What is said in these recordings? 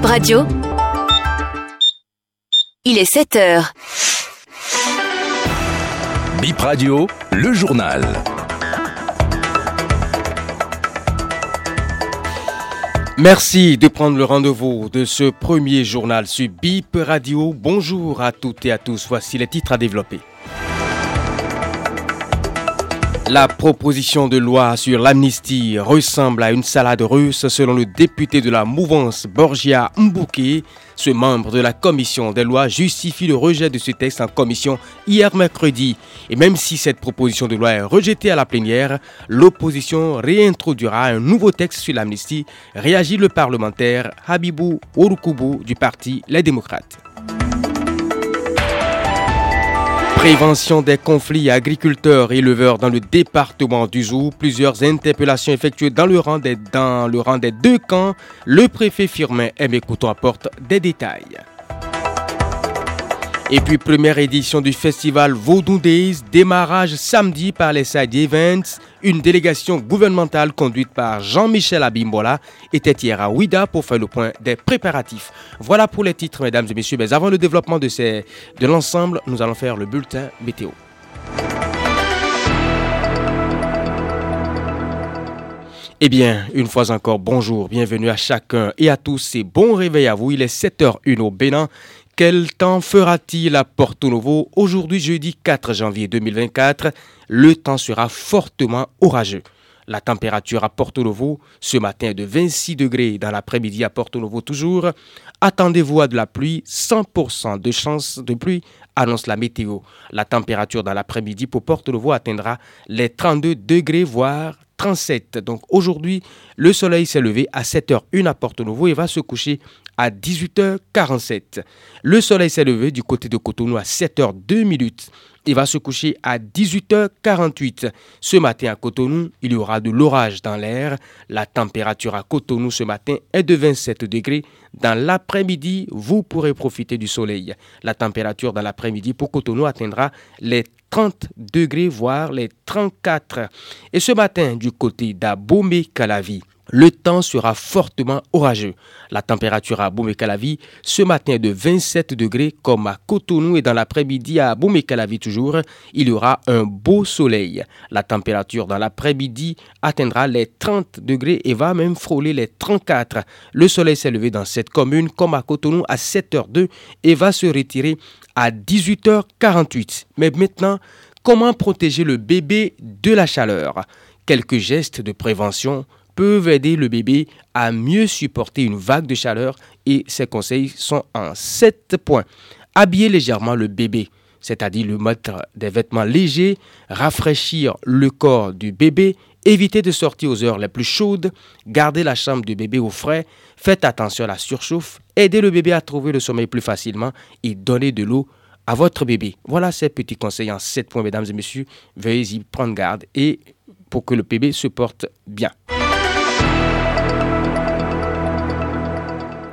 Bip Radio. Il est 7 heures. Bip Radio, le journal. Merci de prendre le rendez-vous de ce premier journal sur BIP Radio. Bonjour à toutes et à tous. Voici les titres à développer. La proposition de loi sur l'amnistie ressemble à une salade russe selon le député de la mouvance Borgia Mbouké. Ce membre de la commission des lois justifie le rejet de ce texte en commission hier mercredi. Et même si cette proposition de loi est rejetée à la plénière, l'opposition réintroduira un nouveau texte sur l'amnistie, réagit le parlementaire Habibou Orukubu du parti Les démocrates. Prévention des conflits agriculteurs-éleveurs dans le département du Zou. Plusieurs interpellations effectuées dans le rang des, deux camps. Le préfet Firmin M. Couton apporte des détails. Et puis première édition du festival Vaudou Days, démarrage samedi par les Side Events. Une délégation gouvernementale conduite par Jean-Michel Abimbola était hier à Ouida pour faire le point des préparatifs. Voilà pour les titres, mesdames et messieurs. Mais avant le développement de, ces, de l'ensemble, nous allons faire le bulletin météo. Eh bien, une fois encore, bonjour, bienvenue à chacun et à tous et bon réveil à vous. Il est 7h01 au Bénin. Quel temps fera-t-il à Porto Novo aujourd'hui jeudi 4 janvier 2024 Le temps sera fortement orageux. La température à Porto Novo ce matin est de 26 degrés dans l'après-midi à Porto Novo toujours. Attendez-vous à de la pluie, 100% de chance de pluie annonce la météo. La température dans l'après-midi pour Porto Novo atteindra les 32 degrés voire 37. Donc aujourd'hui, le soleil s'est levé à 7h01 à Porto Novo et va se coucher à 18h47. Le soleil s'est levé du côté de Cotonou à 7h02 minutes et va se coucher à 18h48. Ce matin à Cotonou, il y aura de l'orage dans l'air. La température à Cotonou ce matin est de 27 degrés. Dans l'après-midi, vous pourrez profiter du soleil. La température dans l'après-midi pour Cotonou atteindra les 30 degrés, voire les 34. Et ce matin, du côté d'Abomey-Calavi, le temps sera fortement orageux. La température à Boumé-Calavi ce matin est de 27 degrés comme à Cotonou et dans l'après-midi à Boumé-Calavi toujours, il y aura un beau soleil. La température dans l'après-midi atteindra les 30 degrés et va même frôler les 34. Le soleil s'est levé dans cette commune comme à Cotonou à 7h02 et va se retirer à 18h48. Mais maintenant, comment protéger le bébé de la chaleur? Quelques gestes de prévention peuvent aider le bébé à mieux supporter une vague de chaleur et ces conseils sont en 7 points. Habiller légèrement le bébé, c'est-à-dire lui mettre des vêtements légers, rafraîchir le corps du bébé, éviter de sortir aux heures les plus chaudes, garder la chambre du bébé au frais, faites attention à la surchauffe, aider le bébé à trouver le sommeil plus facilement et donner de l'eau à votre bébé. Voilà ces petits conseils en 7 points, mesdames et messieurs. Veuillez y prendre garde et pour que le bébé se porte bien.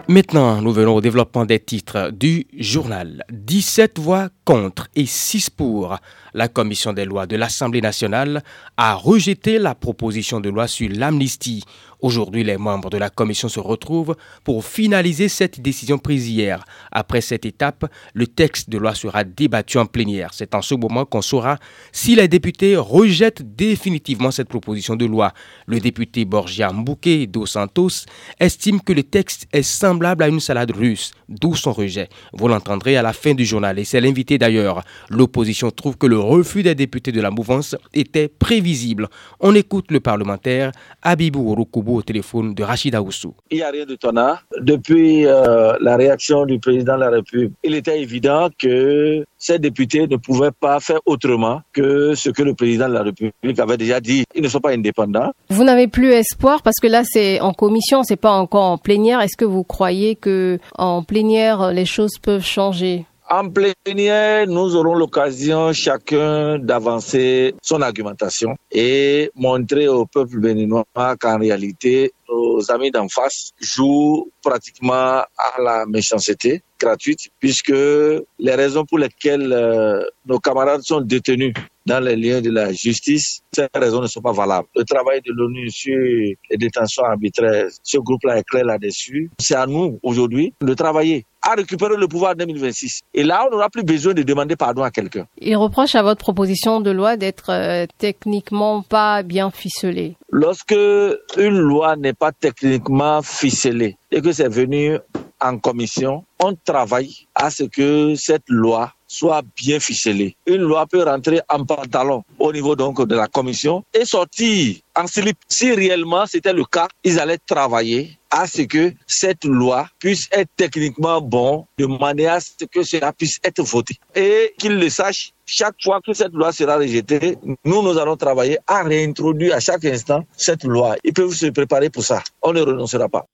Maintenant, nous venons au développement des titres du journal. 17 voix contre et 6 pour. La commission des lois de l'Assemblée nationale a rejeté la proposition de loi sur l'amnistie. Aujourd'hui, les membres de la commission se retrouvent pour finaliser cette décision prise hier. Après cette étape, le texte de loi sera débattu en plénière. C'est en ce moment qu'on saura si les députés rejettent définitivement cette proposition de loi. Le député Borgia Mbouke dos Santos estime que le texte est semblable à une salade russe, d'où son rejet. Vous l'entendrez à la fin du journal et c'est l'invité d'ailleurs. L'opposition trouve que le refus des députés de la mouvance était prévisible. On écoute le parlementaire Abibou Au téléphone de Rachida Oussou. Il n'y a rien de d'étonnant. Depuis euh, la réaction du président de la République, il était évident que ces députés ne pouvaient pas faire autrement que ce que le président de la République avait déjà dit. Ils ne sont pas indépendants. Vous n'avez plus espoir parce que là c'est en commission, c'est pas encore en plénière. Est-ce que vous croyez que en plénière les choses peuvent changer? En plénière, nous aurons l'occasion chacun d'avancer son argumentation et montrer au peuple béninois qu'en réalité, nos amis d'en face jouent pratiquement à la méchanceté gratuite puisque les raisons pour lesquelles euh, nos camarades sont détenus dans les liens de la justice, ces raisons ne sont pas valables. Le travail de l'ONU sur les détentions arbitraires, ce groupe-là est clair là-dessus. C'est à nous aujourd'hui de travailler à récupérer le pouvoir en 2026. Et là, on n'aura plus besoin de demander pardon à quelqu'un. Il reproche à votre proposition de loi d'être euh, techniquement pas bien ficelée. Lorsque une loi n'est pas techniquement ficelée et que c'est venu en commission, on travaille à ce que cette loi soit bien ficelée. Une loi peut rentrer en pantalon au niveau donc de la commission et sortir en slip. Si réellement c'était le cas, ils allaient travailler à ce que cette loi puisse être techniquement bon de manière à ce que cela puisse être voté. Et qu'ils le sachent, chaque fois que cette loi sera rejetée, nous, nous allons travailler à réintroduire à chaque instant cette loi. Ils peuvent se préparer pour ça. On ne renoncera pas.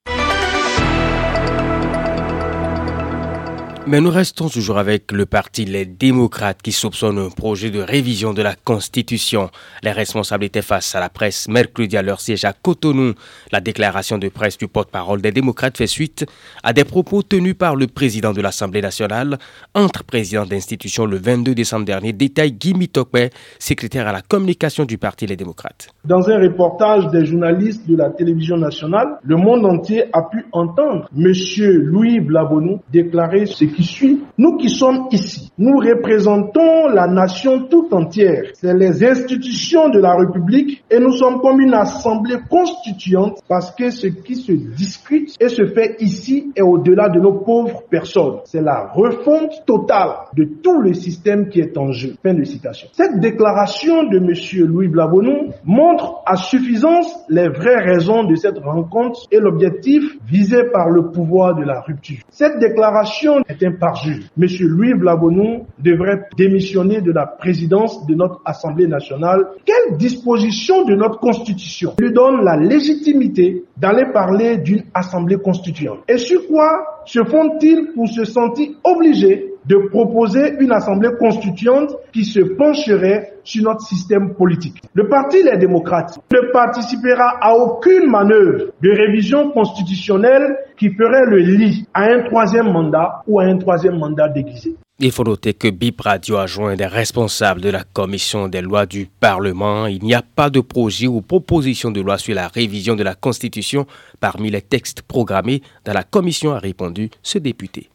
Mais nous restons toujours avec le parti Les Démocrates qui soupçonne un projet de révision de la Constitution. Les responsables étaient face à la presse mercredi à leur siège à Cotonou. La déclaration de presse du porte-parole des démocrates fait suite à des propos tenus par le président de l'Assemblée nationale, entre présidents d'institutions le 22 décembre dernier, détaille Guy Mitokwe, secrétaire à la communication du parti Les Démocrates. Dans un reportage des journalistes de la télévision nationale, le monde entier a pu entendre M. Louis Blabonou déclarer ce qui suit. Nous qui sommes ici, nous représentons la nation tout entière. C'est les institutions de la République et nous sommes comme une assemblée constituante parce que ce qui se discute et se fait ici est au-delà de nos pauvres personnes. C'est la refonte totale de tout le système qui est en jeu. Fin de citation. Cette déclaration de M. Louis Blabonou montre à suffisance les vraies raisons de cette rencontre et l'objectif visé par le pouvoir de la rupture. Cette déclaration est un parjure. Monsieur Louis Blabonou devrait démissionner de la présidence de notre Assemblée nationale. Quelle disposition de notre Constitution lui donne la légitimité d'aller parler d'une Assemblée constituante? Et sur quoi se font-ils pour se sentir obligés de proposer une assemblée constituante qui se pencherait sur notre système politique. Le Parti Les démocrates ne participera à aucune manœuvre de révision constitutionnelle qui ferait le lit à un troisième mandat ou à un troisième mandat déguisé. Il faut noter que BIP Radio a joint des responsables de la commission des lois du Parlement. Il n'y a pas de projet ou proposition de loi sur la révision de la Constitution parmi les textes programmés dans la commission, a répondu ce député.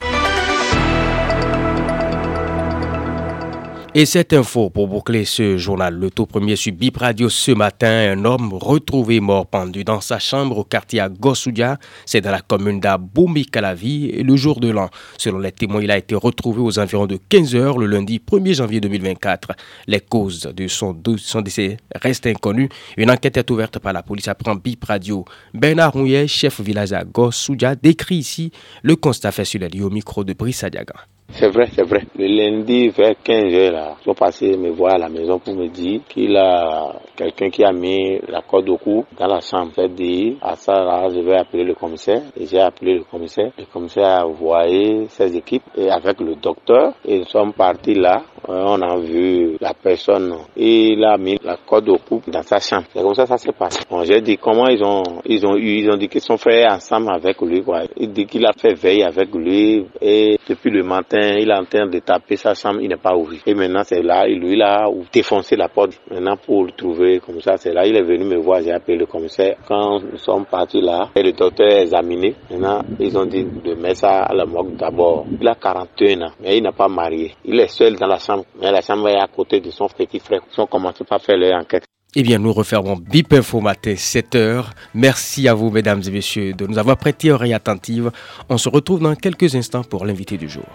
Et cette info pour boucler ce journal, le tout premier sur Bip Radio ce matin, un homme retrouvé mort pendu dans sa chambre au quartier à Gossoudia, c'est dans la commune d'Aboumi-Calavi, et le jour de l'an. Selon les témoins, il a été retrouvé aux environs de 15 heures le lundi 1er janvier 2024. Les causes de son, décès restent inconnues. Une enquête est ouverte par la police après Bip Radio. Bernard Rouillet, chef village à Gossoudia, décrit ici le constat fait sur les lieux au micro de Brice Adiaga. C'est vrai, c'est vrai. Le lundi, vers 15 heures, là, ils sont passés me voir à la maison pour me dire qu'il a quelqu'un qui a mis la corde au cou dans la chambre. J'ai dit, à ça, je vais appeler le commissaire. Et j'ai appelé le commissaire. Le commissaire a envoyé ses équipes et avec le docteur. Et nous sommes partis là. On a vu la personne il a mis la corde au cou dans sa chambre. C'est comme ça ça s'est passé. Bon, j'ai dit comment ils ont ils ont eu ils ont dit qu'ils sont faits ensemble avec lui quoi. Il dit qu'il a fait veille avec lui et depuis le matin il est en train de taper sa chambre, il n'est pas ouvert. Et maintenant, c'est là, lui, il a défoncé la porte. Maintenant, pour le trouver comme ça, c'est là, il est venu me voir, j'ai appelé le commissaire. Quand nous sommes partis là, et le docteur a examiné, maintenant, ils ont dit de mettre ça à la morgue d'abord. Il a 41 ans, mais il n'a pas marié. Il est seul dans la chambre, mais la chambre est à côté de son petit frère. Ils ont commencé à faire leur enquête. Eh bien, nous refermons BIP Info Matin 7 heures. Merci à vous, mesdames et messieurs, de nous avoir prêté oreille attentive. On se retrouve dans quelques instants pour l'invité du jour.